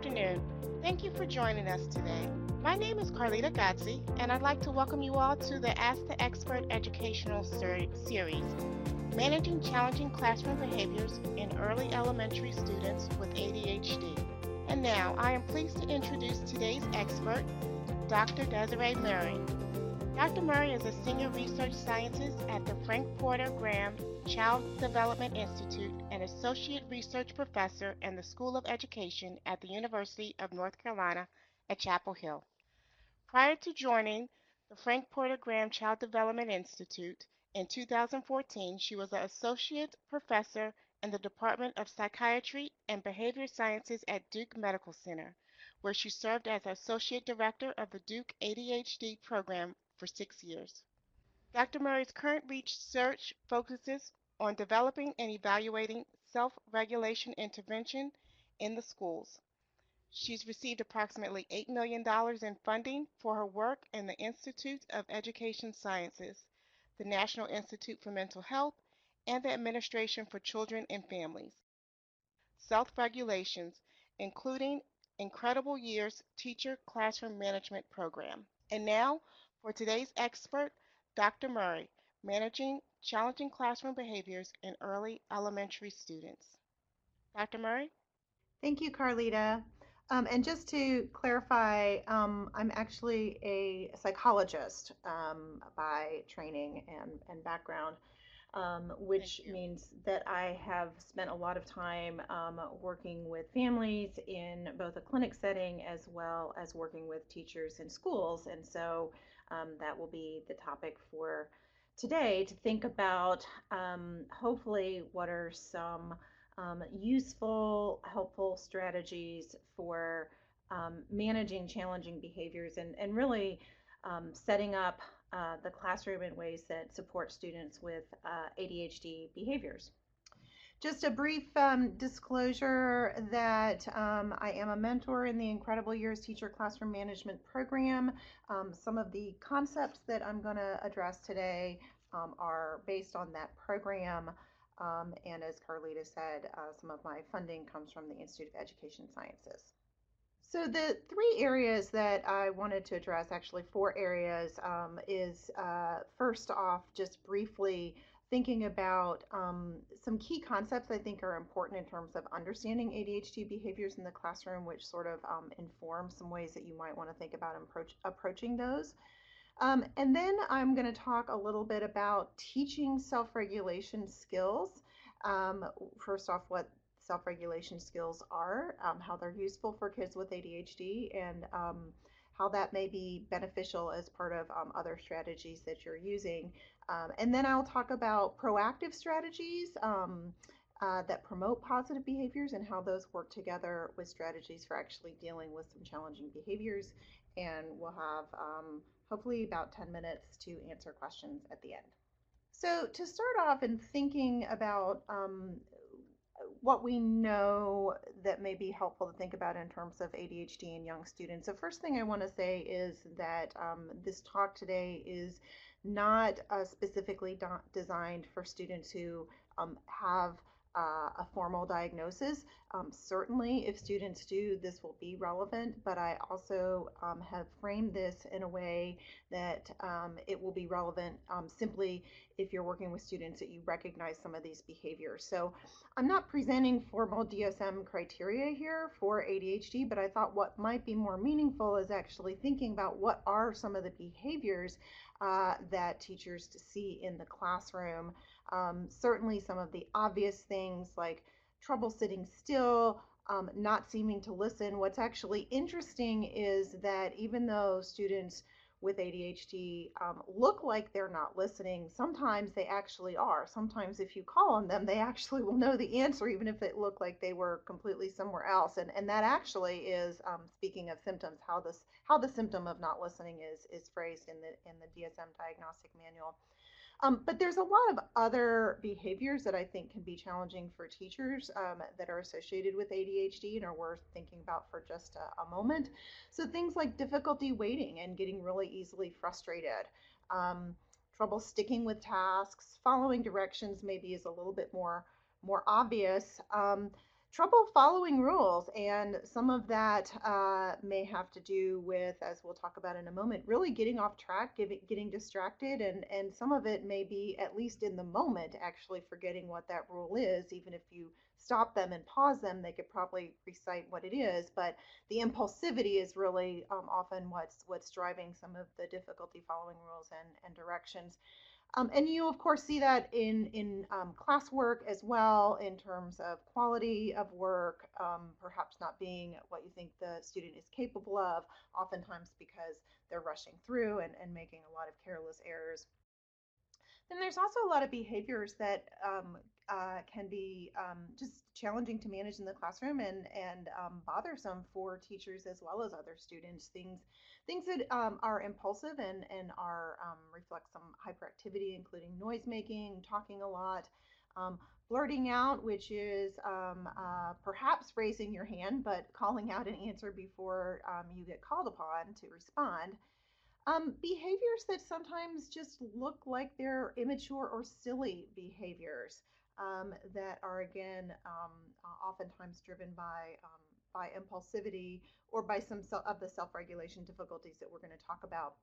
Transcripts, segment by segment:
afternoon. Thank you for joining us today. My name is Carlita Gazzi, and I'd like to welcome you all to the Ask the Expert educational ser- series, Managing Challenging Classroom Behaviors in Early Elementary Students with ADHD. And now, I am pleased to introduce today's expert, Dr. Desiree Murray. Dr. Murray is a senior research scientist at the Frank Porter Graham Child Development Institute and associate research professor in the School of Education at the University of North Carolina at Chapel Hill. Prior to joining the Frank Porter Graham Child Development Institute in 2014, she was an associate professor in the Department of Psychiatry and Behavior Sciences at Duke Medical Center, where she served as associate director of the Duke ADHD program for six years. Dr. Murray's current research focuses on developing and evaluating self-regulation intervention in the schools. She's received approximately $8 million in funding for her work in the Institute of Education Sciences, the National Institute for Mental Health, and the Administration for Children and Families. Self-regulations, including Incredible Years Teacher Classroom Management Program. And now, for today's expert, Dr. Murray, Managing Challenging Classroom Behaviors in Early Elementary Students. Dr. Murray? Thank you, Carlita. Um, and just to clarify, um, I'm actually a psychologist um, by training and, and background, um, which means that I have spent a lot of time um, working with families in both a clinic setting as well as working with teachers in schools. And so um, that will be the topic for today to think about hopefully what are some um, useful, helpful strategies for um, managing challenging behaviors and, and really um, setting up uh, the classroom in ways that support students with uh, ADHD behaviors. Just a brief um, disclosure that um, I am a mentor in the Incredible Years Teacher Classroom Management Program. Um, some of the concepts that I'm going to address today are based on that program. Um, and as Carlita said, uh, some of my funding comes from the Institute of Education Sciences. So the three areas that I wanted to address, actually four areas, um, is uh, first off, just briefly thinking about um, some key concepts I think are important in terms of understanding ADHD behaviors in the classroom, which sort of um, inform some ways that you might want to think about approach, approaching those. Um, and then I'm going to talk a little bit about teaching self-regulation skills. Um, first off, what self-regulation skills are, um, how they're useful for kids with ADHD, and um, how that may be beneficial as part of um, other strategies that you're using. Um, and then I'll talk about proactive strategies uh, that promote positive behaviors and how those work together with strategies for actually dealing with some challenging behaviors. And we'll have um, hopefully about 10 minutes to answer questions at the end. So to start off in thinking about um, what we know that may be helpful to think about in terms of ADHD in young students. The first thing I want to say is that um, this talk today is not uh, specifically designed for students who um, have uh, a formal diagnosis. Um, certainly, if students do, this will be relevant, but I also um, have framed this in a way that um, it will be relevant um, simply if you're working with students that you recognize some of these behaviors. So I'm not presenting formal DSM criteria here for ADHD, but I thought what might be more meaningful is actually thinking about what are some of the behaviors uh, that teachers see in the classroom um, certainly, some of the obvious things like trouble sitting still, um, not seeming to listen. What's actually interesting is that even though students with ADHD um, look like they're not listening, sometimes they actually are. Sometimes, if you call on them, they actually will know the answer, even if it looked like they were completely somewhere else. And and that actually is um, speaking of symptoms, how this how the symptom of not listening is is phrased in the in the DSM diagnostic manual. Um, but there's a lot of other behaviors that I think can be challenging for teachers um, that are associated with ADHD and are worth thinking about for just a, a, moment. So things like difficulty waiting and getting really easily frustrated, um, trouble sticking with tasks, following directions maybe is a little bit more more obvious. Um, trouble following rules. And some of that uh, may have to do with, as we'll talk about in a moment, really getting off track, getting, getting distracted. And, and some of it may be, at least in the moment, actually forgetting what that rule is. Even if you stop them and pause them, they could probably recite what it is. But the impulsivity is really um, often what's, what's driving some of the difficulty following rules and, and directions. Um, and you, of course, see that in, in um, classwork as well in terms of quality of work, um, perhaps not being what you think the student is capable of, oftentimes because they're rushing through and, and making a lot of careless errors. Then there's also a lot of behaviors that um, uh, can be um, just challenging to manage in the classroom and and um, bothersome for teachers as well as other students. Things things that um, are impulsive and and are um, reflect some hyperactivity, including noise making, talking a lot. Um, blurting out, which is uh, perhaps raising your hand, but calling out an answer before you get called upon to respond. Um, behaviors that sometimes just look like they're immature or silly behaviors um, that are again um, oftentimes driven by um, by impulsivity or by some of the self-regulation difficulties that we're going to talk about.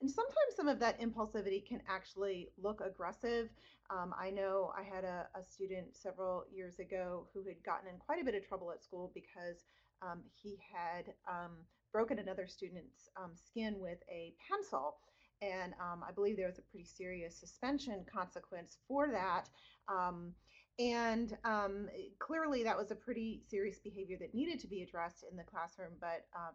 And sometimes some of that impulsivity can actually look aggressive. Um, I know I had a, a, student several years ago who had gotten in quite a bit of trouble at school because um, he had um, broken another student's um, skin with a pencil. And um, I believe there was a pretty serious suspension consequence for that. Um, and um, clearly, that was a pretty serious behavior that needed to be addressed in the classroom. But um,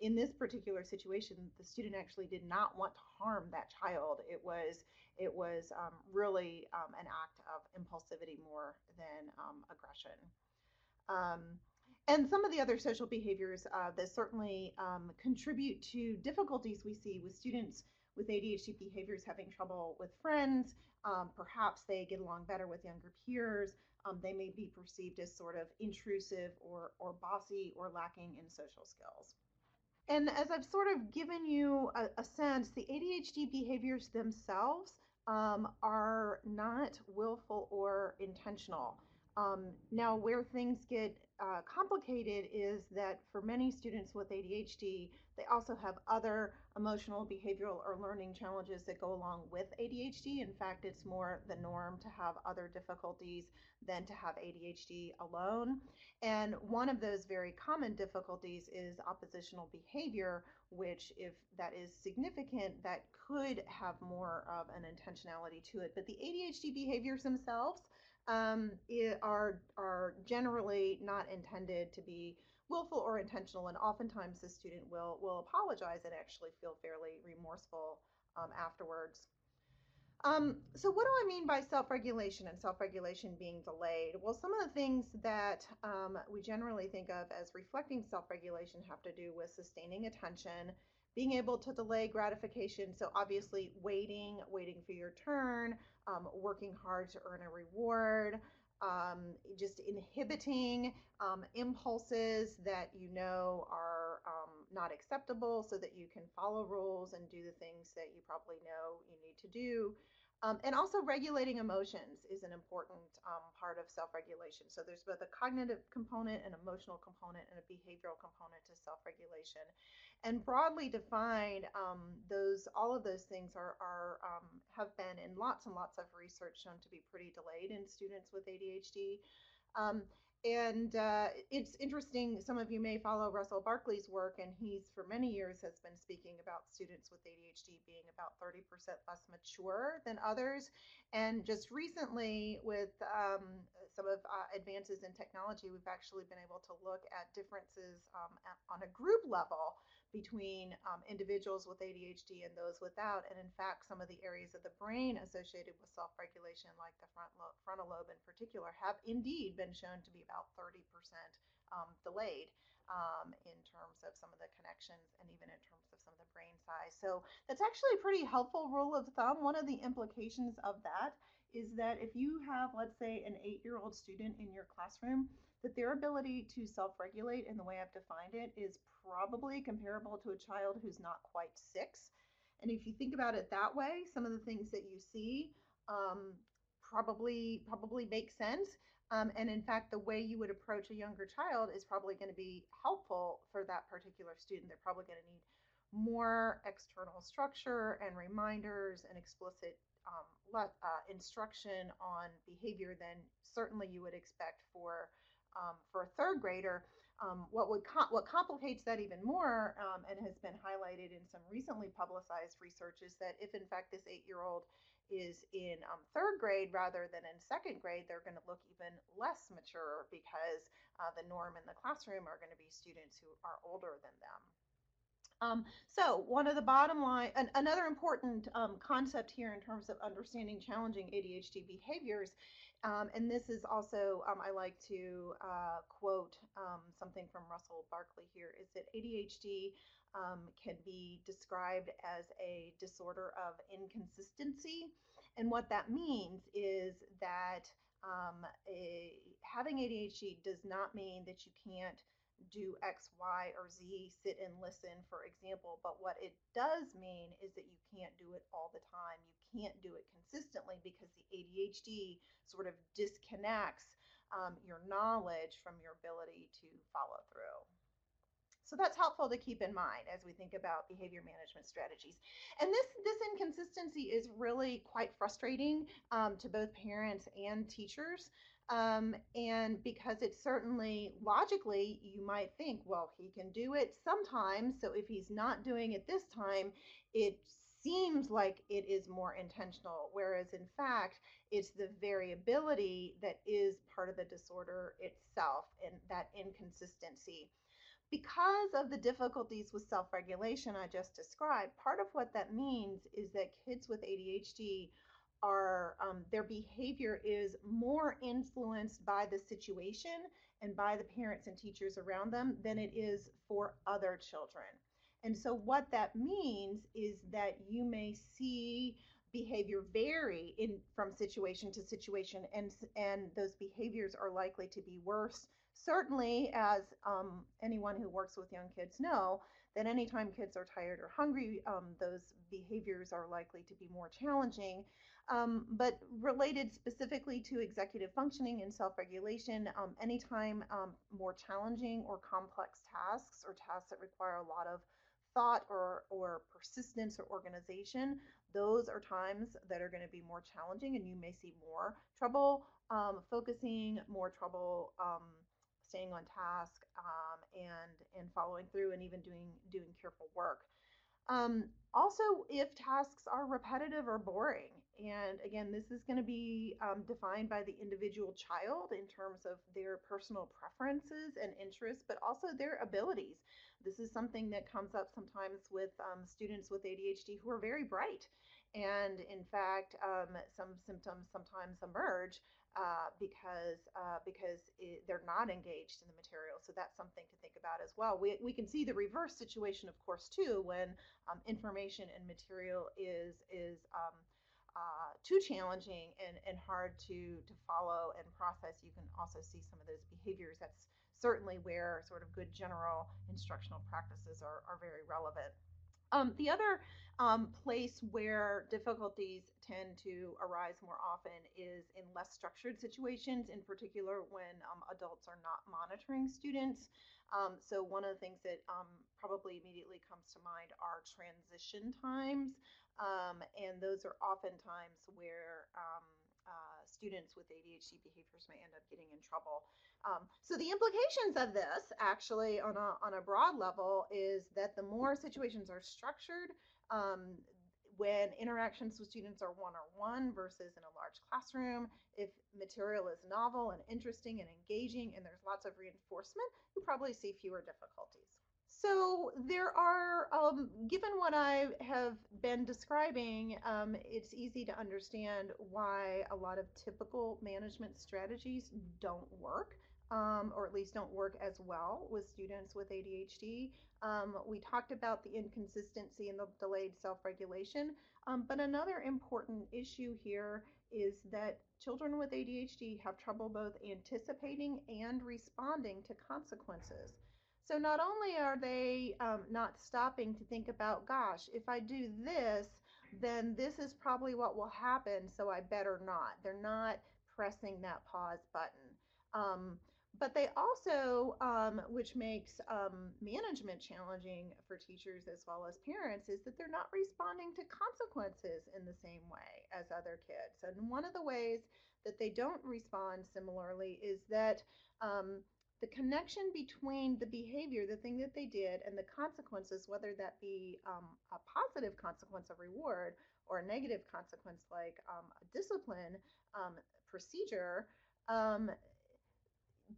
in this particular situation, the student actually did not want to harm that child. It was it was um, really um, an act of impulsivity more than aggression. And some of the other social behaviors uh, that certainly um, contribute to difficulties we see with students with ADHD behaviors having trouble with friends. Um, perhaps they get along better with younger peers. Um, they may be perceived as sort of intrusive or, or bossy or lacking in social skills. And as I've sort of given you a, a sense, the ADHD behaviors themselves um, are not willful or intentional. Um, now, where things get uh, complicated is that for many students with ADHD, they also have other emotional, behavioral, or learning challenges that go along with ADHD. In fact, it's more the norm to have other difficulties than to have ADHD alone. And one of those very common difficulties is oppositional behavior, which, if that is significant, that could have more of an intentionality to it. But the ADHD behaviors themselves, um, are are generally not intended to be willful or intentional, and oftentimes the student will will apologize and actually feel fairly remorseful um, afterwards. Um, so what do I mean by self-regulation and self-regulation being delayed? Well, some of the things that um, we generally think of as reflecting self-regulation have to do with sustaining attention, being able to delay gratification. So obviously waiting, waiting for your turn, um, working hard to earn a reward, um, just inhibiting um, impulses that you know are um, not acceptable so that you can follow rules and do the things that you probably know you need to do. Um, and also regulating emotions is an important um, part of self-regulation. So there's both a cognitive component, an emotional component, and a behavioral component to self-regulation. And broadly defined, um, those all of those things are, are um, have been in lots and lots of research shown to be pretty delayed in students with ADHD. Um, and uh, it's interesting. Some of you may follow Russell Barkley's work, and he's for many years has been speaking about students with ADHD being about 30% less mature than others. And just recently, with um, some of uh, advances in technology, we've actually been able to look at differences um, at, on a group level between um, individuals with ADHD and those without. And in fact, some of the areas of the brain associated with self regulation, like the front lo- frontal lobe in particular, have indeed been shown to be about 30% um, delayed. Um, in terms of some of the connections and even in terms of some of the brain size. So that's actually a pretty helpful rule of thumb. One of the implications of that is that if you have, let's say, an eight year old student in your classroom, that their ability to self-regulate in the way I've defined it is probably comparable to a child who's not quite six. And if you think about it that way, some of the things that you see um, probably probably make sense. Um, and in fact, the way you would approach a younger child is probably going to be helpful for that particular student. They're probably going to need more external structure and reminders and explicit um, uh, instruction on behavior than certainly you would expect for um, for a third grader. Um, what would what complicates that even more um, and has been highlighted in some recently publicized research is that if in fact this eight-year-old is in um, third grade rather than in second grade, they're going to look even less mature because uh, the norm in the classroom are going to be students who are older than them. Um, so one of the bottom line, an, another important um, concept here in terms of understanding challenging ADHD behaviors, um, and this is also, um, I like to uh, quote um, something from Russell Barkley here, is that ADHD um, can be described as a disorder of inconsistency. And what that means is that a, having ADHD does not mean that you can't do X, Y, or Z, sit and listen, for example. But what it does mean is that you can't do it all the time. You can't do it consistently because the ADHD sort of disconnects um, your knowledge from your ability to follow through. So that's helpful to keep in mind as we think about behavior management strategies. And this, this inconsistency is really quite frustrating um, to both parents and teachers. Um, and because it's certainly logically, you might think, well, he can do it sometimes. So if he's not doing it this time, it seems like it is more intentional. Whereas in fact, it's the variability that is part of the disorder itself and that inconsistency. Because of the difficulties with self regulation I just described, part of what that means is that kids with ADHD are um, their behavior is more influenced by the situation and by the parents and teachers around them than it is for other children. And so what that means is that you may see behavior vary in from situation to situation and and those behaviors are likely to be worse certainly as um, anyone who works with young kids know that anytime kids are tired or hungry um, those behaviors are likely to be more challenging um, but related specifically to executive functioning and self-regulation, um, anytime um, more challenging or complex tasks or tasks that require a lot of thought or, or persistence or organization, those are times that are going to be more challenging and you may see more trouble um, focusing, more trouble um, staying on task um, and, and following through and even doing, doing careful work. Um, also, if tasks are repetitive or boring, and again, this is going to be um, defined by the individual child in terms of their personal preferences and interests, but also their abilities. This is something that comes up sometimes with um, students with ADHD who are very bright. And in fact, um, some symptoms sometimes emerge uh, because uh, because it, they're not engaged in the material. So that's something to think about as well. We, we can see the reverse situation, of course, too, when um, information and material is is um, uh, too challenging and, and hard to to follow and process. You can also see some of those behaviors. That's certainly where sort of good general instructional practices are, are very relevant. Um, the other um, place where difficulties tend to arise more often is in less structured situations, in particular when um, adults are not monitoring students. Um, so, one of the things that um, probably immediately comes to mind are transition times, um, and those are often times where uh, students with ADHD behaviors may end up getting in trouble. Um, so the implications of this, actually, on a on a broad level, is that the more situations are structured, um, when interactions with students are one-on-one versus in a large classroom, if material is novel and interesting and engaging, and there's lots of reinforcement, you probably see fewer difficulties. So there are, um, given what I have been describing, um, it's easy to understand why a lot of typical management strategies don't work. Um, or at least don't work as well with students with ADHD. Um, we talked about the inconsistency and the delayed self-regulation, um, but another important issue here is that children with ADHD have trouble both anticipating and responding to consequences. So not only are they um, not stopping to think about, gosh, if I do this, then this is probably what will happen, so I better not. They're not pressing that pause button. Um, but they also, um, which makes um, management challenging for teachers as well as parents, is that they're not responding to consequences in the same way as other kids. And one of the ways that they don't respond similarly is that um, the connection between the behavior, the thing that they did, and the consequences, whether that be um, a positive consequence of reward or a negative consequence like um, a discipline um, procedure, um,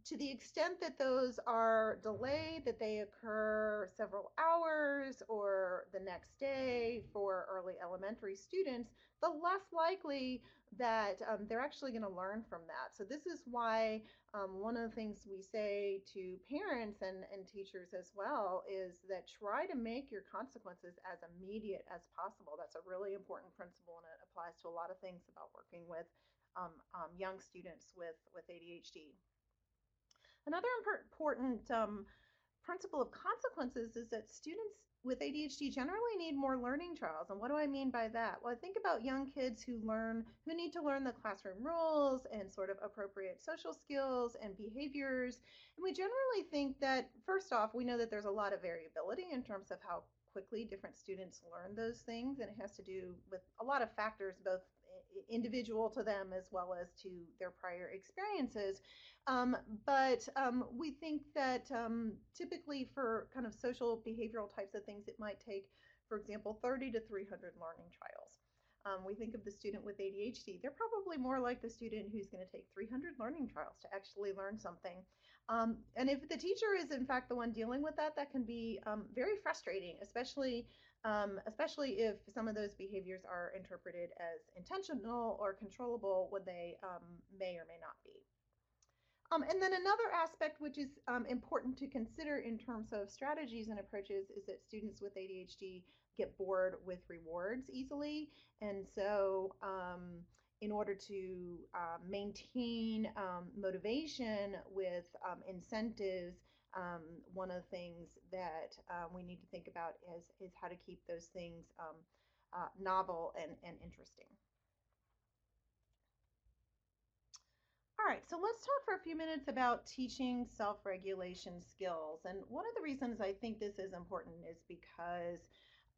to the extent that those are delayed, that they occur several hours or the next day for early elementary students, the less likely that um, they're actually going to learn from that. So this is why um, one of the things we say to parents and, and teachers as well is that try to make your consequences as immediate as possible. That's a really important principle and it applies to a lot of things about working with um, um young students with, with ADHD. Another important um, principle of consequences is that students with ADHD generally need more learning trials. And what do I mean by that? Well, I think about young kids who learn, who need to learn the classroom rules and sort of appropriate social skills and behaviors. And we generally think that, first off, we know that there's a lot of variability in terms of how quickly different students learn those things. And it has to do with a lot of factors, both individual to them as well as to their prior experiences. Um, but um, we think that um, typically for kind of social behavioral types of things, it might take, for example, 30 to 300 learning trials. Um, we think of the student with ADHD, they're probably more like the student who's going to take 300 learning trials to actually learn something. Um, and if the teacher is in fact the one dealing with that, that can be um, very frustrating, especially um, especially if some of those behaviors are interpreted as intentional or controllable when they um, may or may not be. Um, and then another aspect which is um, important to consider in terms of strategies and approaches is that students with ADHD get bored with rewards easily. And so um, in order to uh, maintain um, motivation with incentives, um, one of the things that uh, we need to think about is, is how to keep those things um, uh, novel and, and interesting. All right, so let's talk for a few minutes about teaching self-regulation skills. And one of the reasons I think this is important is because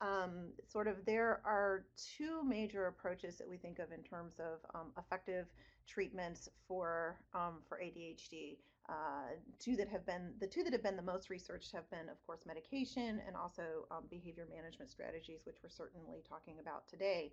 um, sort of there are two major approaches that we think of in terms of um, effective treatments for um, for ADHD. Uh, two that have been the two that have been the most researched have been, of course, medication and also um, behavior management strategies, which we're certainly talking about today.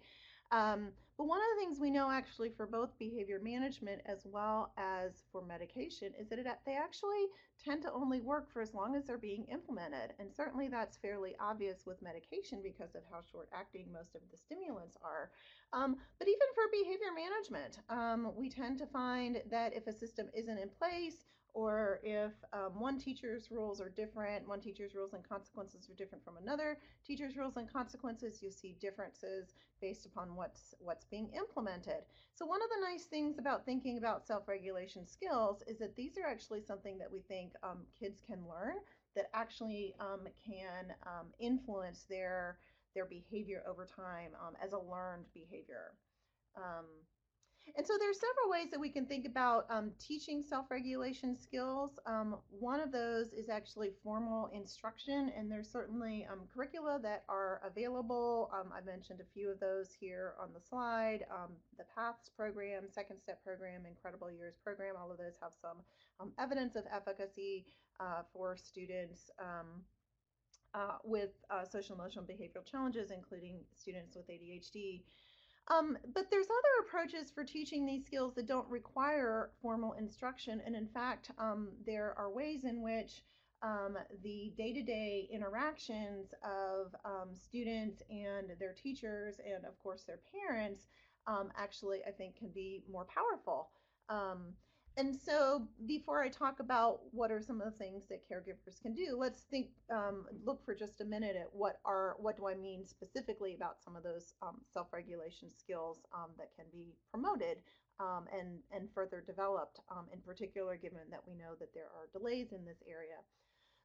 Um, but one of the things we know actually for both behavior management as well as for medication is that it, they actually tend to only work for as long as they're being implemented. And certainly that's fairly obvious with medication because of how short acting most of the stimulants are. Um, but even for behavior management, um, we tend to find that if a system isn't in place or if um, one teacher's rules are different, one teacher's rules and consequences are different from another teacher's rules and consequences, you see differences based upon what's what's being implemented. So one of the nice things about thinking about self-regulation skills is that these are actually something that we think um, kids can learn that actually um, can um, influence their their behavior over time um, as a learned behavior. Um, and so there are several ways that we can think about um, teaching self-regulation skills. Um, one of those is actually formal instruction, and there's certainly um, curricula that are available. Um, I mentioned a few of those here on the slide. Um, the PATHS program, Second Step program, Incredible Years program, all of those have some um, evidence of efficacy uh, for students uh, with uh, social emotional behavioral challenges, including students with ADHD. Um, but there's other approaches for teaching these skills that don't require formal instruction. And in fact, um, there are ways in which um, the day-to-day interactions of um, students and their teachers and of course their parents um, actually I think can be more powerful. Um, and so before I talk about what are some of the things that caregivers can do, let's think, um, look for just a minute at what are, what do I mean specifically about some of those um, self-regulation skills um, that can be promoted um, and, and further developed, um, in particular, given that we know that there are delays in this area.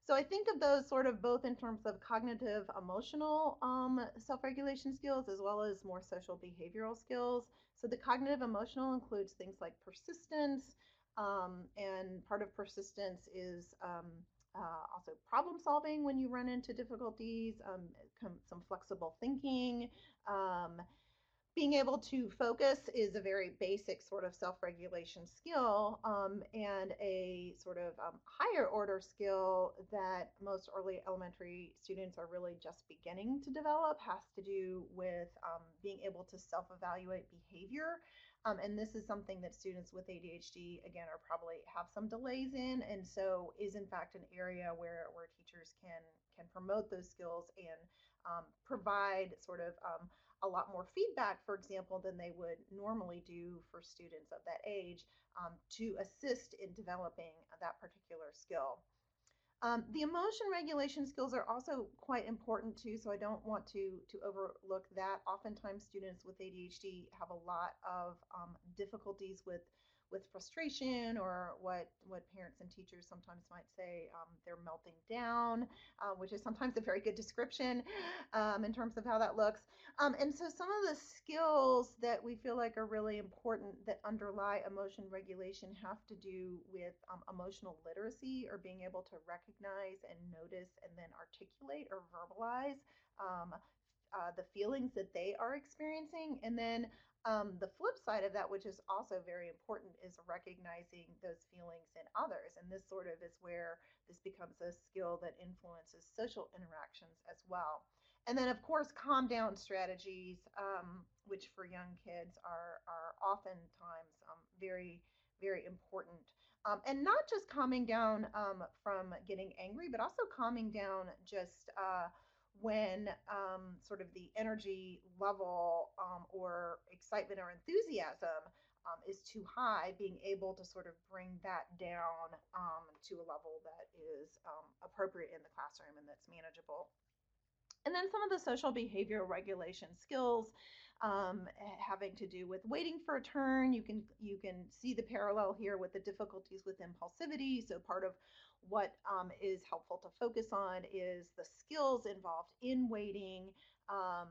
So I think of those sort of both in terms of cognitive emotional um, self-regulation skills as well as more social behavioral skills. So the cognitive emotional includes things like persistence, Um, and part of persistence is um, uh, also problem solving when you run into difficulties, um, some flexible thinking. Um, being able to focus is a very basic sort of self-regulation skill um, and a sort of um, higher order skill that most early elementary students are really just beginning to develop has to do with being able to self-evaluate behavior um, and this is something that students with ADHD, again, are probably have some delays in, and so is in fact an area where, where teachers can, can promote those skills and um, provide sort of um, a lot more feedback, for example, than they would normally do for students of that age um, to assist in developing that particular skill. Um, the emotion regulation skills are also quite important too, so I don't want to, to overlook that. Oftentimes students with ADHD have a lot of um, difficulties with with frustration or what what parents and teachers sometimes might say um, they're melting down, uh, which is sometimes a very good description um, in terms of how that looks. Um, and so some of the skills that we feel like are really important that underlie emotion regulation have to do with um, emotional literacy or being able to recognize and notice and then articulate or verbalize um, uh, the feelings that they are experiencing and then um, the flip side of that, which is also very important, is recognizing those feelings in others. And this sort of is where this becomes a skill that influences social interactions as well. And then, of course, calm down strategies, um, which for young kids are, are oftentimes um, very, very important. Um, and not just calming down um, from getting angry, but also calming down just. Uh, when um, sort of the energy level um, or excitement or enthusiasm um, is too high, being able to sort of bring that down um, to a level that is um, appropriate in the classroom and that's manageable. And then some of the social behavior regulation skills um, having to do with waiting for a turn. You can you can see the parallel here with the difficulties with impulsivity. So part of what um, is helpful to focus on is the skills involved in waiting, um,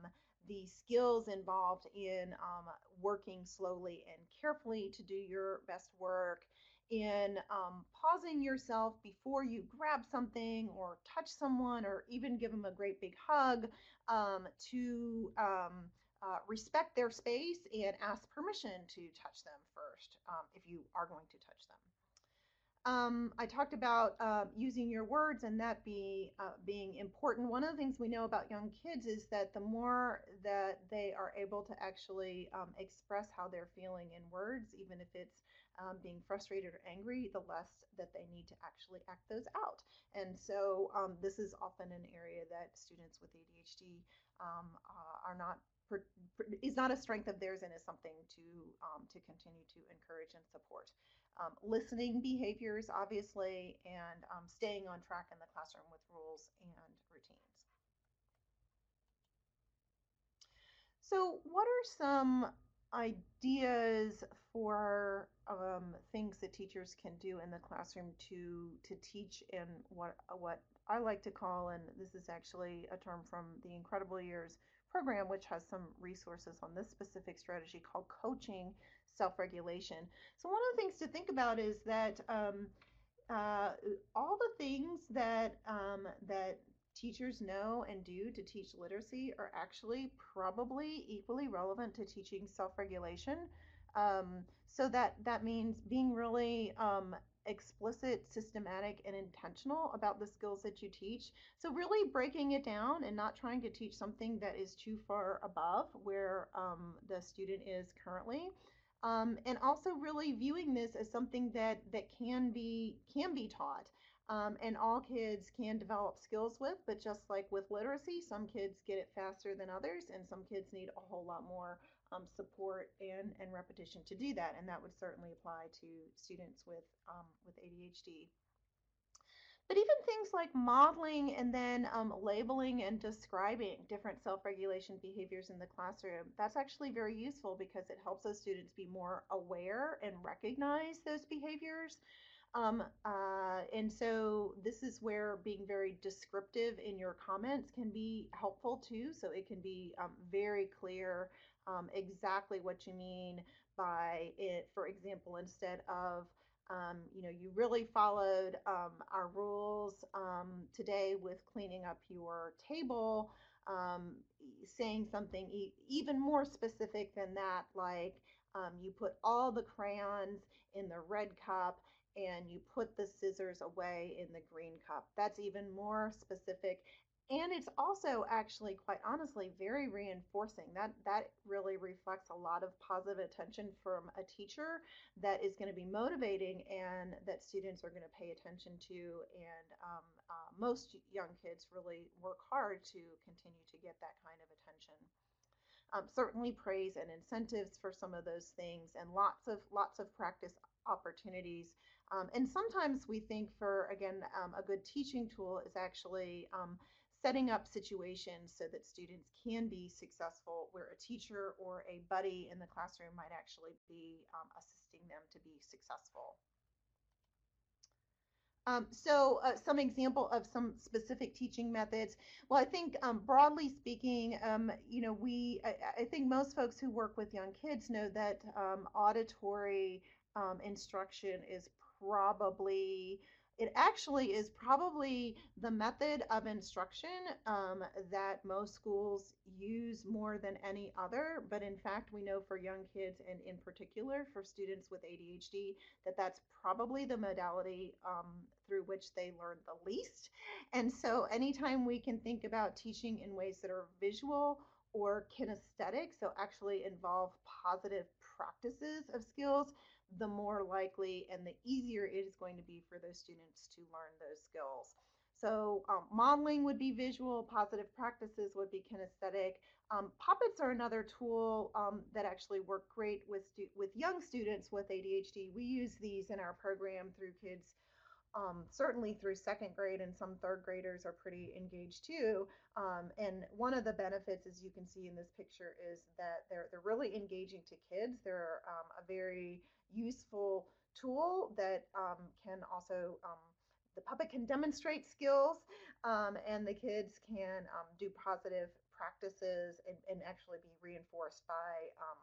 the skills involved in um, working slowly and carefully to do your best work, in um, pausing yourself before you grab something or touch someone or even give them a great big hug um, to um, uh, respect their space and ask permission to touch them first if you are going to touch them. Um, I talked about uh, using your words and that be, uh, being important. One of the things we know about young kids is that the more that they are able to actually um, express how they're feeling in words, even if it's um, being frustrated or angry, the less that they need to actually act those out. And so um, this is often an area that students with ADHD um, uh, are not is not a strength of theirs and is something to um, to continue to encourage and support um, listening behaviors, obviously, and um, staying on track in the classroom with rules and routines. So what are some ideas for um, things that teachers can do in the classroom to to teach in what what I like to call, and this is actually a term from the Incredible Years program, which has some resources on this specific strategy called coaching self-regulation. So one of the things to think about is that um, uh, all the things that um, that teachers know and do to teach literacy are actually probably equally relevant to teaching self-regulation. Um, so that that means being really um, explicit, systematic, and intentional about the skills that you teach. So really breaking it down and not trying to teach something that is too far above where um, the student is currently. Um, and also really viewing this as something that that can be can be taught. Um, and all kids can develop skills with but just like with literacy some kids get it faster than others and some kids need a whole lot more um, support and, and repetition to do that and that would certainly apply to students with um, with ADHD but even things like modeling and then um, labeling and describing different self-regulation behaviors in the classroom, that's actually very useful because it helps those students be more aware and recognize those behaviors. Um, uh, and so this is where being very descriptive in your comments can be helpful too. So it can be um, very clear um, exactly what you mean by it. For example, instead of Um, you know, you really followed um, our rules um, today with cleaning up your table, um, saying something e- even more specific than that, like um, you put all the crayons in the red cup and you put the scissors away in the green cup. That's even more specific and it's also actually quite honestly very reinforcing. That that really reflects a lot of positive attention from a teacher that is going to be motivating and that students are going to pay attention to. And um, uh, most young kids really work hard to continue to get that kind of attention. Um, certainly praise and incentives for some of those things and lots of lots of practice opportunities. Um, and sometimes we think for again um, a good teaching tool is actually um, setting up situations so that students can be successful where a teacher or a buddy in the classroom might actually be um, assisting them to be successful. Um, so uh, some example of some specific teaching methods. Well, I think um, broadly speaking, um, you know, we, I, I, think most folks who work with young kids know that um, auditory um, instruction is probably it actually is probably the method of instruction um, that most schools use more than any other. But in fact, we know for young kids and in particular for students with ADHD that that's probably the modality um, through which they learn the least. And so, anytime we can think about teaching in ways that are visual or kinesthetic, so actually involve positive practices of skills, the more likely and the easier it is going to be for those students to learn those skills. So um, modeling would be visual, positive practices would be kinesthetic. Um, puppets are another tool um, that actually work great with with young students with ADHD. We use these in our program through kids, um, certainly through second grade, and some third graders are pretty engaged too. Um, and one of the benefits, as you can see in this picture, is that they're they're really engaging to kids. They're um, a very useful tool that um, can also um, the puppet can demonstrate skills um, and the kids can um, do positive practices and, and, actually be reinforced by um,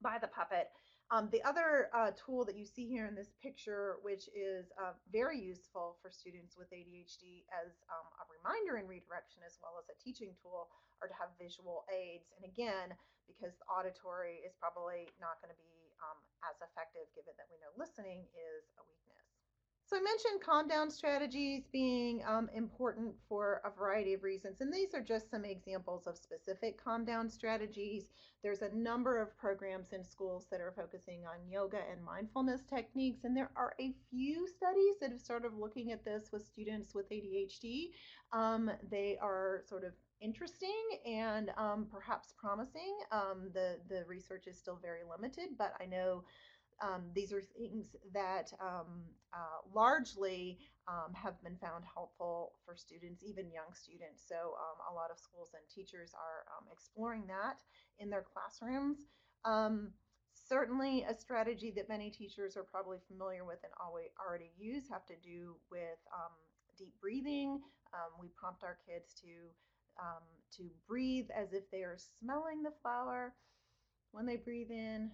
by the puppet. Um, the other uh, tool that you see here in this picture, which is uh, very useful for students with ADHD as a reminder and redirection, as well as a teaching tool, are to have visual aids. And again, because the auditory is probably not going to be um, as effective given that we know listening is a weakness. So I mentioned calm down strategies being um, important for a variety of reasons, and these are just some examples of specific calm down strategies. There's a number of programs in schools that are focusing on yoga and mindfulness techniques, and there are a few studies that have started looking at this with students with ADHD. Um, they are sort of interesting and um, perhaps promising. Um, the the research is still very limited, but I know um, these are things that um, uh, largely um, have been found helpful for students, even young students. So um, a lot of schools and teachers are exploring that in their classrooms. certainly, a strategy that many teachers are probably familiar with and always already use have to do with deep breathing. we prompt our kids to um, to breathe as if they are smelling the flower when they breathe in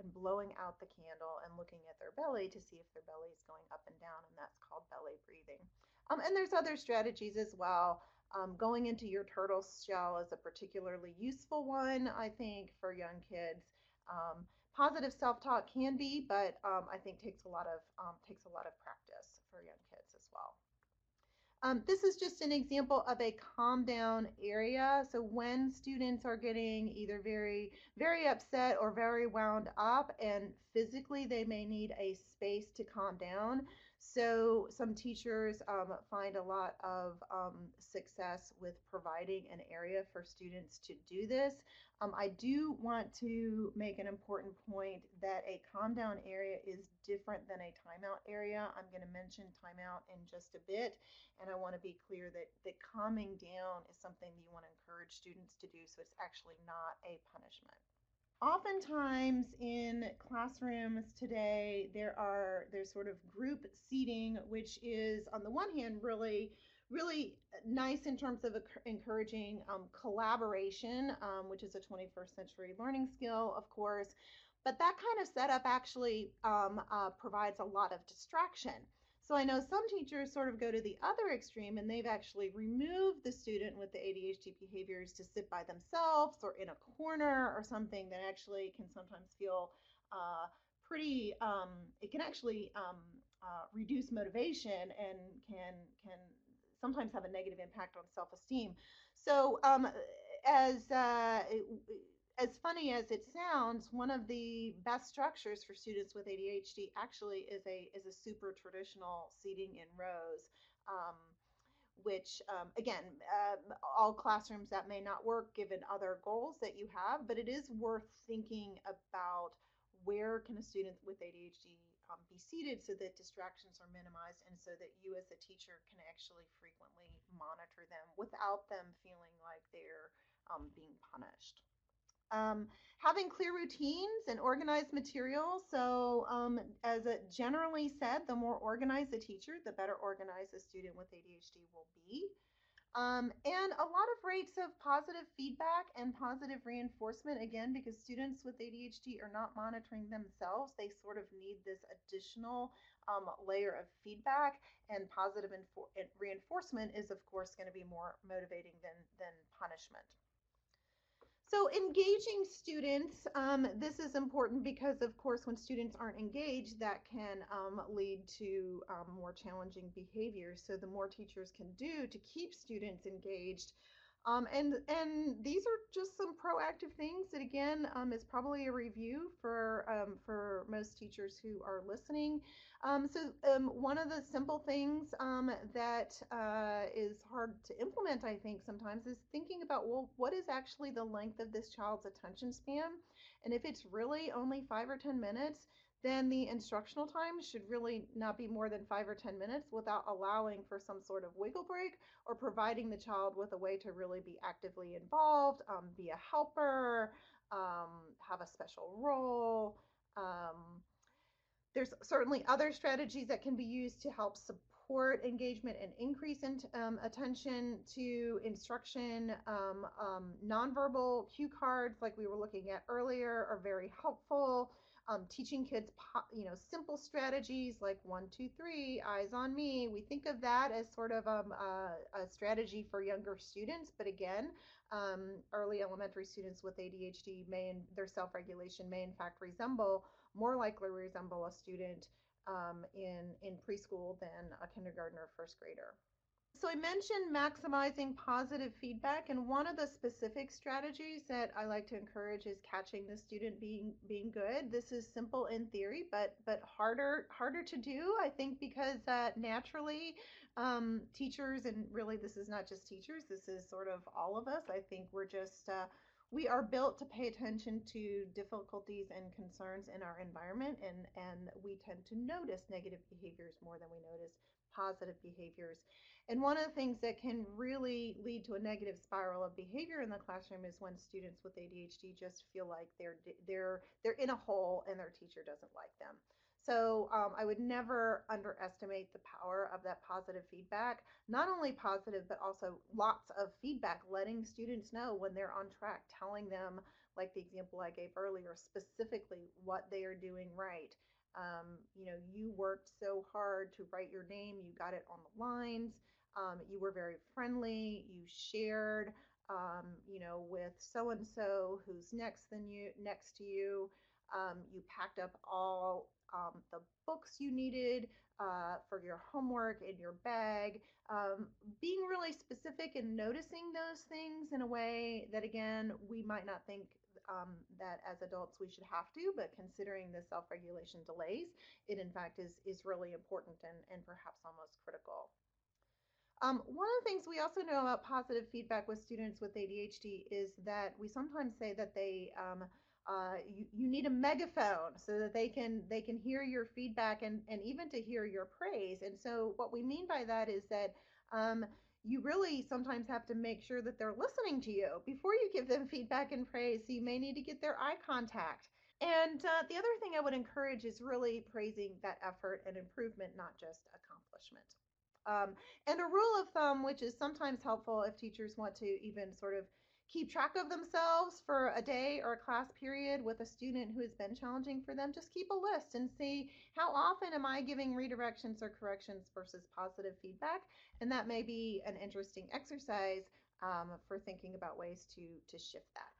and blowing out the candle and looking at their belly to see if their belly is going up and down, and that's called belly breathing. Um, and there's other strategies as well. Um, going into your turtle shell is a particularly useful one, I think, for young kids. Um, positive self-talk can be, but um, I think takes a lot of um, takes a lot of practice for young kids. Um, this is just an example of a calm down area. So when students are getting either very, very upset or very wound up and physically they may need a space to calm down. So some teachers um, find a lot of um, success with providing an area for students to do this. Um, I do want to make an important point that a calm down area is different than a timeout area. I'm going to mention timeout in just a bit, and I want to be clear that, that calming down is something that you want to encourage students to do, so it's actually not a punishment oftentimes in classrooms today there are there's sort of group seating which is on the one hand really really nice in terms of encouraging um, collaboration um, which is a 21st century learning skill of course but that kind of setup actually um, uh, provides a lot of distraction. So I know some teachers sort of go to the other extreme and they've actually removed the student with the ADHD behaviors to sit by themselves or in a corner or something that actually can sometimes feel uh, pretty, um, it can actually um, uh, reduce motivation and can, can sometimes have a negative impact on self-esteem. So um, as uh, as funny as it sounds, one of the best structures for students with ADHD actually is a is a super traditional seating in rows. Um, which um, again, uh, all classrooms that may not work given other goals that you have, but it is worth thinking about where can a student with ADHD um, be seated so that distractions are minimized and so that you as a teacher can actually frequently monitor them without them feeling like they're um, being punished. Um, having clear routines and organized materials. So, um, as generally said, the more organized the teacher, the better organized the student with ADHD will be. Um, and a lot of rates of positive feedback and positive reinforcement, again, because students with ADHD are not monitoring themselves. They sort of need this additional um, layer of feedback, and positive reinforcement is, of course, going to be more motivating than, than punishment. So engaging students, um, this is important because of course when students aren't engaged that can um, lead to um, more challenging behaviors. So the more teachers can do to keep students engaged, um, and and these are just some proactive things that again um, is probably a review for um, for most teachers who are listening. Um, so um, one of the simple things um, that uh, is hard to implement, I think sometimes, is thinking about well, what is actually the length of this child's attention span, and if it's really only five or ten minutes, then the instructional time should really not be more than five or 10 minutes without allowing for some sort of wiggle break or providing the child with a way to really be actively involved, um, be a helper, um, have a special role. Um, there's certainly other strategies that can be used to help support engagement and increase in, um, attention to instruction. Um, um, nonverbal cue cards, like we were looking at earlier, are very helpful um, teaching kids, you know, simple strategies like one, two, three, eyes on me. We think of that as sort of um, a, a, strategy for younger students, but again, um, early elementary students with ADHD may, in, their self-regulation may in fact resemble, more likely resemble a student um, in, in preschool than a kindergartner or first grader. So I mentioned maximizing positive feedback, and one of the specific strategies that I like to encourage is catching the student being being good. This is simple in theory, but but harder harder to do. I think because uh, naturally, um, teachers and really this is not just teachers. This is sort of all of us. I think we're just uh, we are built to pay attention to difficulties and concerns in our environment, and and we tend to notice negative behaviors more than we notice positive behaviors. And one of the things that can really lead to a negative spiral of behavior in the classroom is when students with ADHD just feel like they're they're they're in a hole and their teacher doesn't like them. So um, I would never underestimate the power of that positive feedback. Not only positive, but also lots of feedback, letting students know when they're on track, telling them, like the example I gave earlier, specifically what they are doing right. Um, you know, you worked so hard to write your name, you got it on the lines. Um, you were very friendly. You shared, um, you know, with so and so who's next than you, next to you. Um, you packed up all um, the books you needed uh, for your homework in your bag. Um, being really specific and noticing those things in a way that, again, we might not think um, that as adults we should have to, but considering the self-regulation delays, it in fact is is really important and, and perhaps almost critical. Um, one of the things we also know about positive feedback with students with ADHD is that we sometimes say that they um, uh, you, you need a megaphone so that they can they can hear your feedback and, and even to hear your praise. And so what we mean by that is that um, you really sometimes have to make sure that they're listening to you before you give them feedback and praise. So you may need to get their eye contact. And uh, the other thing I would encourage is really praising that effort and improvement, not just accomplishment. Um, and a rule of thumb, which is sometimes helpful if teachers want to even sort of keep track of themselves for a day or a class period with a student who has been challenging for them, just keep a list and see how often am I giving redirections or corrections versus positive feedback. And that may be an interesting exercise um, for thinking about ways to, to shift that.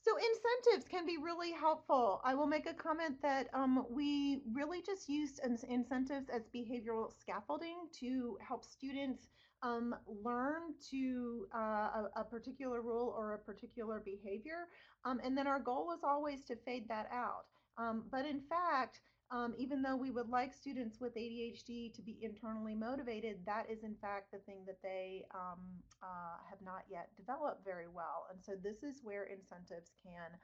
So incentives can be really helpful. I will make a comment that um, we really just used incentives as behavioral scaffolding to help students um, learn to uh, a, a, particular rule or a particular behavior. Um, and then our goal is always to fade that out. Um, but in fact, um, even though we would like students with ADHD to be internally motivated, that is in fact the thing that they um, uh, have not yet developed very well. And so this is where incentives can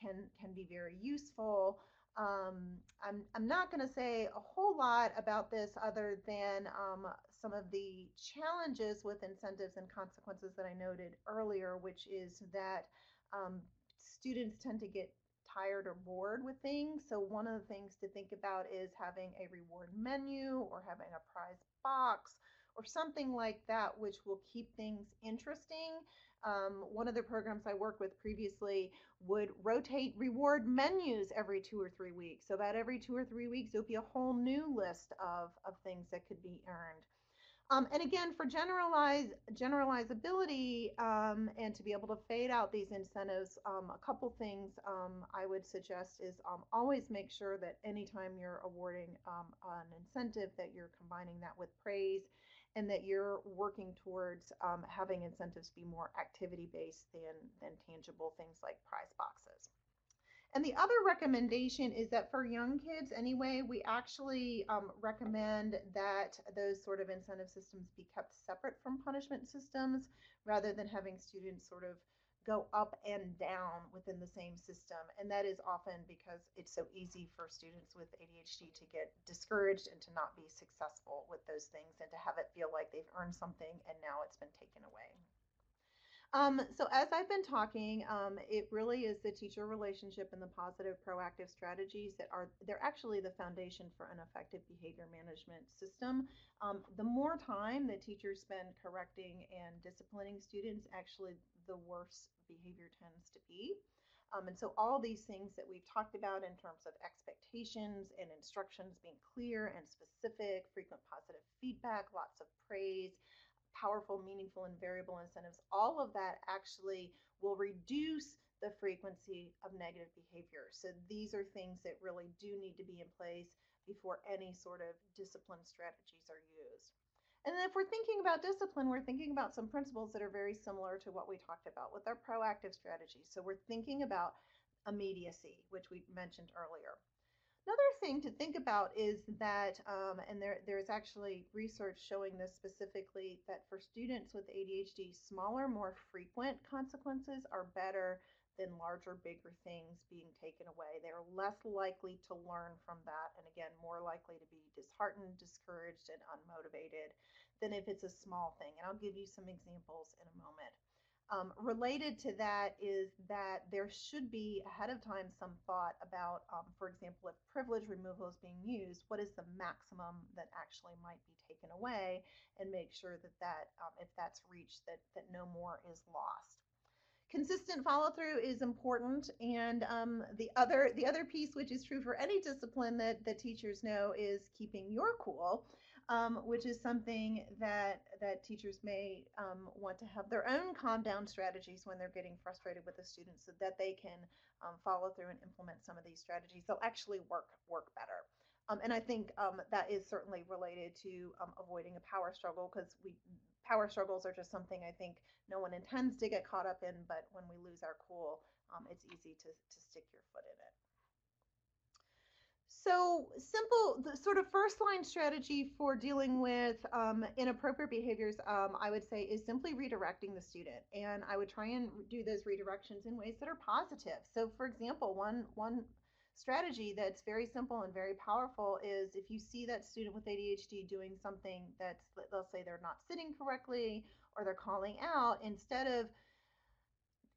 can can be very useful. Um, I'm, I'm not going to say a whole lot about this other than um, some of the challenges with incentives and consequences that I noted earlier, which is that um, students tend to get tired or bored with things. So one of the things to think about is having a reward menu or having a prize box or something like that, which will keep things interesting. Um, one of the programs I worked with previously would rotate reward menus every two or three weeks. So about every two or three weeks, there'll be a whole new list of, of things that could be earned. Um, and again, for generalize generalizability um, and to be able to fade out these incentives, um, a couple things um, I would suggest is um, always make sure that anytime you're awarding um, an incentive that you're combining that with praise and that you're working towards having incentives be more activity based than, than tangible things like prize boxes. And the other recommendation is that for young kids, anyway, we actually um, recommend that those sort of incentive systems be kept separate from punishment systems rather than having students sort of go up and down within the same system. And that is often because it's so easy for students with ADHD to get discouraged and to not be successful with those things and to have it feel like they've earned something and now it's been taken away. Um, so as I've been talking, um, it really is the teacher relationship and the positive proactive strategies that are they're actually the foundation for an effective behavior management system. Um, the more time that teachers spend correcting and disciplining students, actually the worse behavior tends to be. Um, and so all these things that we've talked about in terms of expectations and instructions being clear and specific, frequent positive feedback, lots of praise, powerful, meaningful, and variable incentives, all of that actually will reduce the frequency of negative behavior. So these are things that really do need to be in place before any sort of discipline strategies are used. And then if we're thinking about discipline, we're thinking about some principles that are very similar to what we talked about with our proactive strategies. So we're thinking about immediacy, which we mentioned earlier. Another thing to think about is that, um, and there, there's actually research showing this specifically, that for students with ADHD, smaller, more frequent consequences are better than larger, bigger things being taken away. They're less likely to learn from that, and again, more likely to be disheartened, discouraged, and unmotivated than if it's a small thing. And I'll give you some examples in a moment. Um, related to that is that there should be ahead of time some thought about, um, for example, if privilege removal is being used, what is the maximum that actually might be taken away, and make sure that that um, if that's reached, that that no more is lost. Consistent follow through is important, and um, the other the other piece, which is true for any discipline that that teachers know, is keeping your cool um, which is something that that teachers may um, want to have their own calm down strategies when they're getting frustrated with the students, so that they can um, follow through and implement some of these strategies. They'll actually work work better. Um, and I think um, that is certainly related to um, avoiding a power struggle because we power struggles are just something I think no one intends to get caught up in, but when we lose our cool, it's easy to, to stick your foot in it. So simple, the sort of first line strategy for dealing with um, inappropriate behaviors, um, I would say, is simply redirecting the student. And I would try and do those redirections in ways that are positive. So for example, one, one strategy that's very simple and very powerful is if you see that student with ADHD doing something that's, they'll say they're not sitting correctly or they're calling out, instead of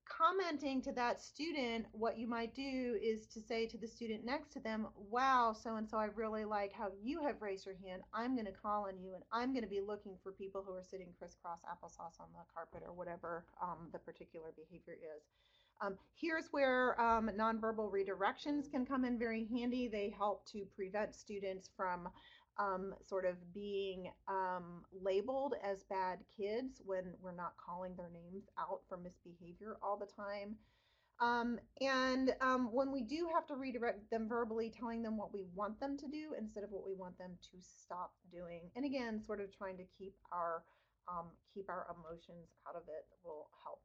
commenting to that student, what you might do is to say to the student next to them, Wow, so and so, I really like how you have raised your hand. I'm going to call on you and I'm going to be looking for people who are sitting crisscross applesauce on the carpet or whatever um, the particular behavior is. Um, here's where um, nonverbal redirections can come in very handy. They help to prevent students from um, sort of being um, labeled as bad kids when we're not calling their names out for misbehavior all the time. Um, and um, when we do have to redirect them verbally, telling them what we want them to do instead of what we want them to stop doing. And again, sort of trying to keep our um, keep our emotions out of it will help.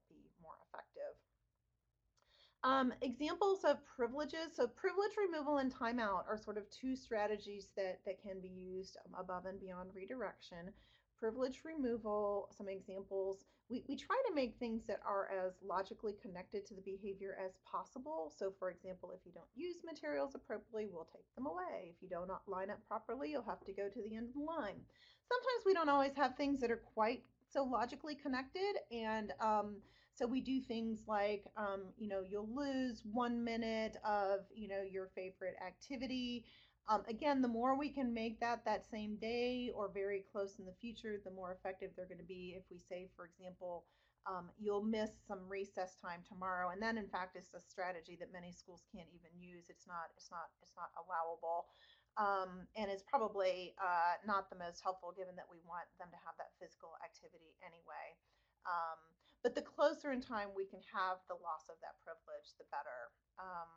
Um, examples of privileges. So privilege removal and timeout are sort of two strategies that, that can be used um, above and beyond redirection. Privilege removal, some examples, we, we try to make things that are as logically connected to the behavior as possible. So for example, if you don't use materials appropriately, we'll take them away. If you do not line up properly, you'll have to go to the end of the line. Sometimes we don't always have things that are quite so logically connected and um, so we do things like, um, you know, you'll lose one minute of, you know, your favorite activity. Um, again, the more we can make that that same day or very close in the future, the more effective they're going to be. If we say, for example, um, you'll miss some recess time tomorrow, and then in fact, it's a strategy that many schools can't even use. It's not, it's not, it's not allowable, um, and it's probably uh, not the most helpful given that we want them to have that physical activity anyway. Um, but the closer in time we can have the loss of that privilege, the better. Um,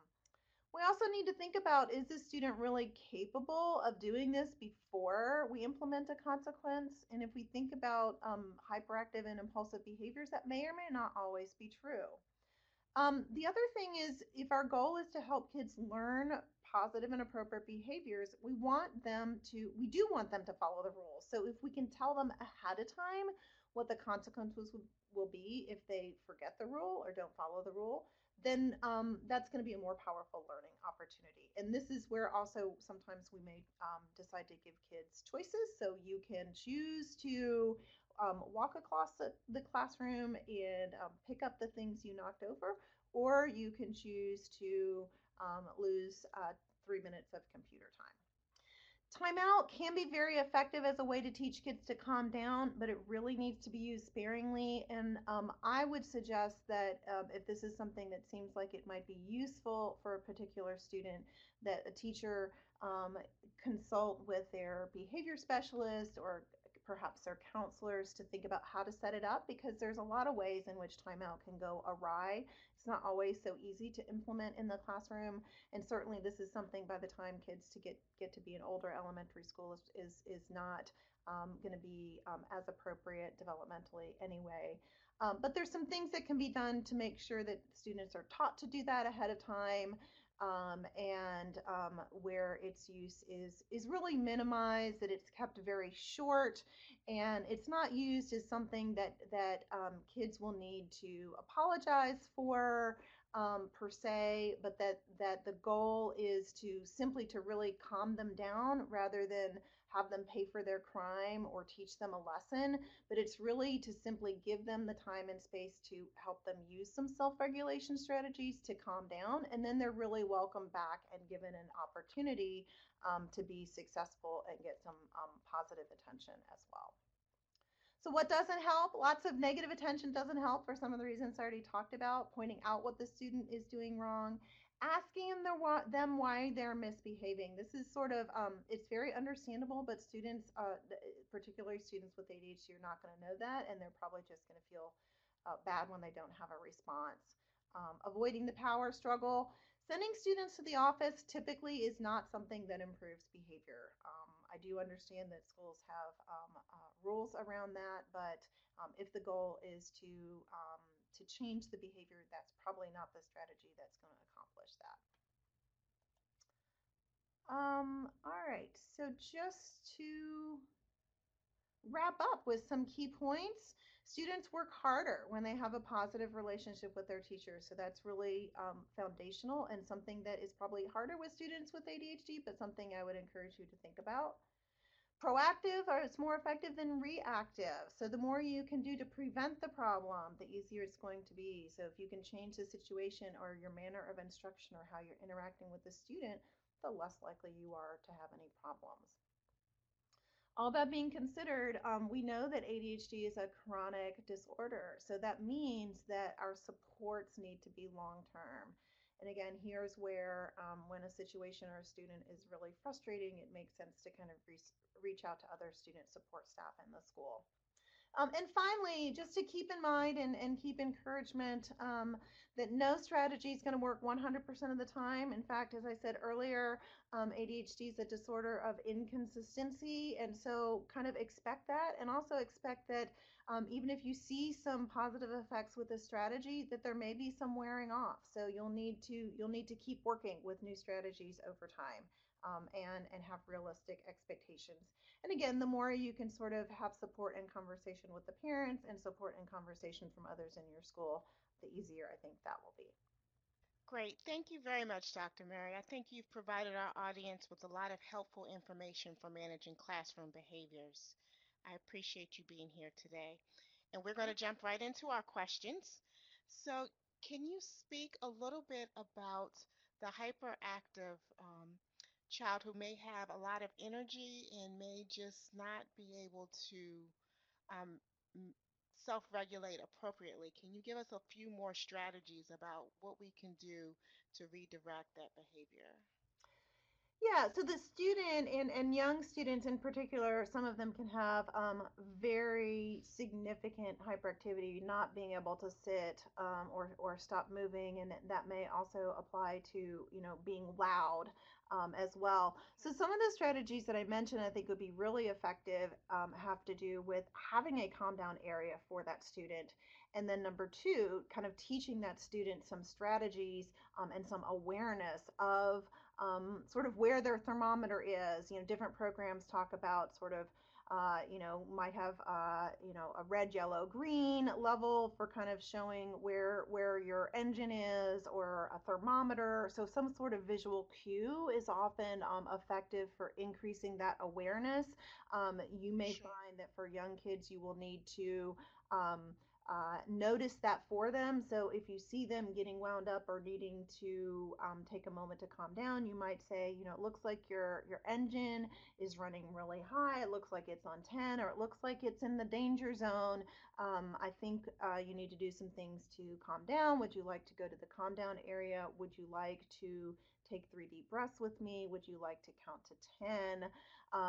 we also need to think about is the student really capable of doing this before we implement a consequence? And if we think about um, hyperactive and impulsive behaviors, that may or may not always be true. Um, the other thing is if our goal is to help kids learn positive and appropriate behaviors, we want them to, we do want them to follow the rules. So if we can tell them ahead of time what the consequences will be if they forget the rule or don't follow the rule, then um, that's going to be a more powerful learning opportunity. And this is where also sometimes we may um, decide to give kids choices. So you can choose to um, walk across the, classroom and um, pick up the things you knocked over, or you can choose to um, lose uh, three minutes of computer time. Timeout can be very effective as a way to teach kids to calm down, but it really needs to be used sparingly. And um, I would suggest that um, if this is something that seems like it might be useful for a particular student, that a teacher um, consult with their behavior specialist or perhaps their counselors to think about how to set it up because there's a lot of ways in which timeout can go awry it's not always so easy to implement in the classroom, and certainly this is something by the time kids to get get to be an older elementary school is is, is not um, going to be um, as appropriate developmentally anyway. Um, but there's some things that can be done to make sure that students are taught to do that ahead of time um, and um, where its use is is really minimized, that it's kept very short, and it's not used as something that that um, kids will need to apologize for um, per se, but that that the goal is to simply to really calm them down rather than have them pay for their crime or teach them a lesson, but it's really to simply give them the time and space to help them use some self-regulation strategies to calm down, and then they're really welcome back and given an opportunity um, to be successful and get some um, positive attention as well. So what doesn't help? Lots of negative attention doesn't help for some of the reasons I already talked about, pointing out what the student is doing wrong, asking them why they're misbehaving. This is sort of, um, it's very understandable, but students, uh, particularly students with ADHD, are not going to know that, and they're probably just going to feel uh, bad when they don't have a response. Um, avoiding the power struggle. Sending students to the office typically is not something that improves behavior. Um, I do understand that schools have um, uh, rules around that, but um, if the goal is to um, to change the behavior, that's probably not the strategy that's going to accomplish that. Um, all right, so just to wrap up with some key points, students work harder when they have a positive relationship with their teachers. So that's really um, foundational and something that is probably harder with students with ADHD, but something I would encourage you to think about. Proactive or it's more effective than reactive. So the more you can do to prevent the problem, the easier it's going to be. So if you can change the situation or your manner of instruction or how you're interacting with the student, the less likely you are to have any problems. All that being considered, um, we know that ADHD is a chronic disorder. So that means that our supports need to be long term. And again, here's where um, when a situation or a student is really frustrating, it makes sense to kind of re reach out to other student support staff in the school. Um, and finally, just to keep in mind and, and keep encouragement um, that no strategy is going to work 100% of the time. In fact, as I said earlier, um, ADHD is a disorder of inconsistency. And so kind of expect that and also expect that um, even if you see some positive effects with a strategy, that there may be some wearing off. So you'll need to you'll need to keep working with new strategies over time um, and, and have realistic expectations. And again, the more you can sort of have support and conversation with the parents and support and conversation from others in your school, the easier I think that will be. Great. Thank you very much, Dr. Murray. I think you've provided our audience with a lot of helpful information for managing classroom behaviors. I appreciate you being here today. And we're going to jump right into our questions. So can you speak a little bit about the hyperactive um, child who may have a lot of energy and may just not be able to um, self-regulate appropriately. Can you give us a few more strategies about what we can do to redirect that behavior? Yeah, so the student and, and young students in particular, some of them can have um, very significant hyperactivity, not being able to sit um, or, or stop moving, and that may also apply to you know being loud um, as well. So some of the strategies that I mentioned I think would be really effective um, have to do with having a calm down area for that student. And then number two, kind of teaching that student some strategies um, and some awareness of um, sort of where their thermometer is. You know, different programs talk about sort of, uh, you know, might have, uh, you know, a red, yellow, green level for kind of showing where where your engine is, or a thermometer. So some sort of visual cue is often um, effective for increasing that awareness. Um, you may sure. find that for young kids, you will need to um, uh, notice that for them. So if you see them getting wound up or needing to um, take a moment to calm down, you might say, you know, it looks like your your engine is running really high. It looks like it's on 10, or it looks like it's in the danger zone. Um, I think uh, you need to do some things to calm down. Would you like to go to the calm down area? Would you like to take three deep breaths with me? Would you like to count to 10?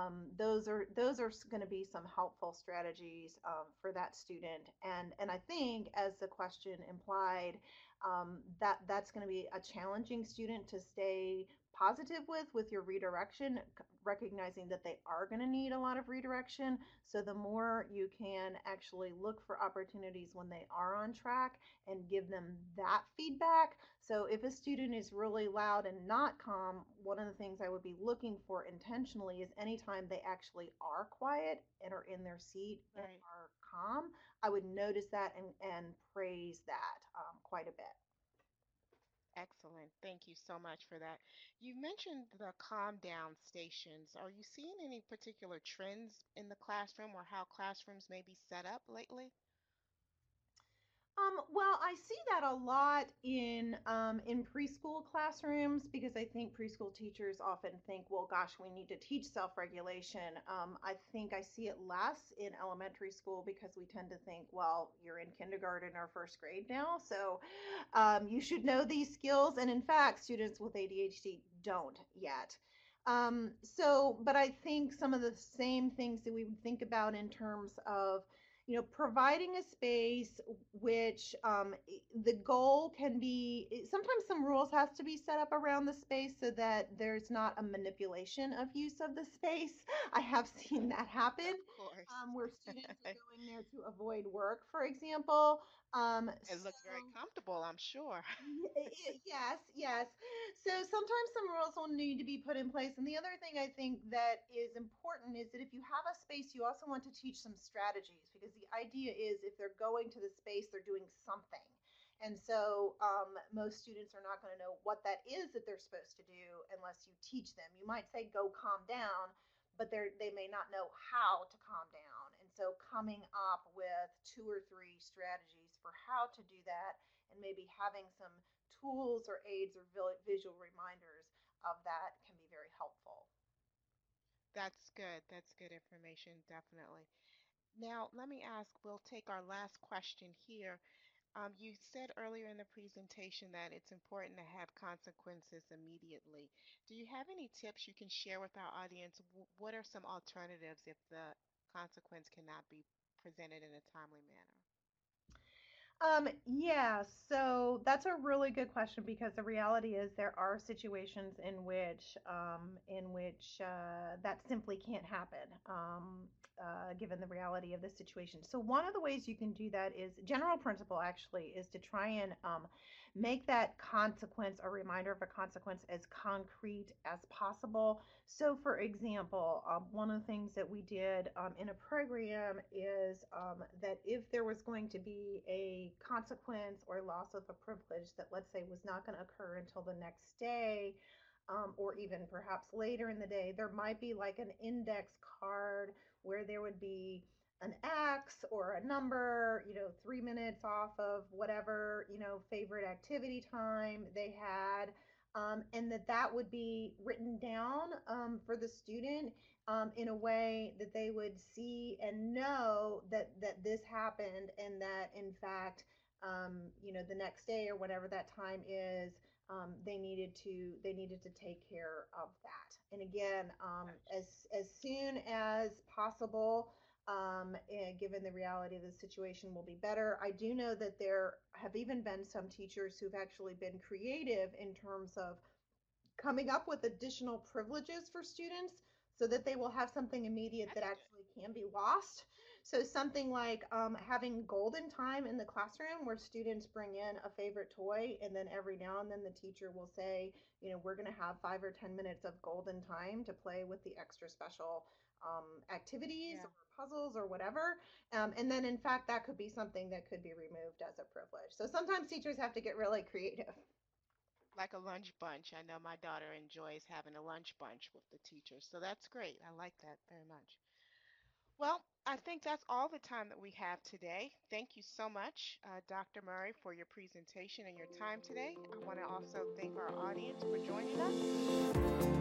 Um, those are those are going to be some helpful strategies um, for that student. And and I think, as the question implied, um, that that's going to be a challenging student to stay positive with with your redirection recognizing that they are going to need a lot of redirection. So the more you can actually look for opportunities when they are on track and give them that feedback. So if a student is really loud and not calm one of the things i would be looking for intentionally is anytime they actually are quiet and are in their seat right. and are calm i would notice that and, and praise that um, quite a bit Excellent. Thank you so much for that. You mentioned the calm down stations. Are you seeing any particular trends in the classroom or how classrooms may be set up lately? Um, well, I see that a lot in um, in preschool classrooms because I think preschool teachers often think, well, gosh, we need to teach self-regulation. Um, I think I see it less in elementary school because we tend to think, well, you're in kindergarten or first grade now, so um, you should know these skills. And in fact, students with ADHD don't yet. Um, so, but I think some of the same things that we would think about in terms of you know, providing a space which um, the goal can be, sometimes some rules has to be set up around the space so that there's not a manipulation of use of the space. I have seen that happen um, where students are going there to avoid work, for example. Um, it so, looks very comfortable, I'm sure. yes, yes. So sometimes some rules will need to be put in place. And the other thing I think that is important is that if you have a space, you also want to teach some strategies because the idea is if they're going to the space, they're doing something. And so um, most students are not going to know what that is that they're supposed to do unless you teach them. You might say, go calm down, but they they may not know how to calm down. And so coming up with two or three strategies for how to do that and maybe having some tools or aids or visual reminders of that can be very helpful. That's good. That's good information, definitely. Now, let me ask, we'll take our last question here. Um, you said earlier in the presentation that it's important to have consequences immediately. Do you have any tips you can share with our audience? What are some alternatives if the consequence cannot be presented in a timely manner? Um, yeah, so that's a really good question because the reality is there are situations in which um, in which uh, that simply can't happen, um, uh, given the reality of the situation. So one of the ways you can do that is general principle actually is to try and um, make that consequence a reminder of a consequence as concrete as possible. So for example, um, one of the things that we did um, in a program is um, that if there was going to be a consequence or loss of a privilege that, let's say, was not going to occur until the next day um, or even perhaps later in the day, there might be like an index card where there would be an X or a number, you know, three minutes off of whatever, you know, favorite activity time they had. Um, and that that would be written down um, for the student um, in a way that they would see and know that that this happened and that in fact um, you know the next day or whatever that time is um, they needed to they needed to take care of that and again um, as as soon as possible um, given the reality of the situation will be better. I do know that there have even been some teachers who've actually been creative in terms of coming up with additional privileges for students so that they will have something immediate that actually can be lost. So something like um, having golden time in the classroom where students bring in a favorite toy and then every now and then the teacher will say, you know, we're going to have five or 10 minutes of golden time to play with the extra special um, activities yeah. or puzzles or whatever. Um, and then in fact, that could be something that could be removed as a privilege. So sometimes teachers have to get really creative like a lunch bunch. I know my daughter enjoys having a lunch bunch with the teachers. So that's great. I like that very much. Well, I think that's all the time that we have today. Thank you so much, uh, Dr. Murray, for your presentation and your time today. I want to also thank our audience for joining us.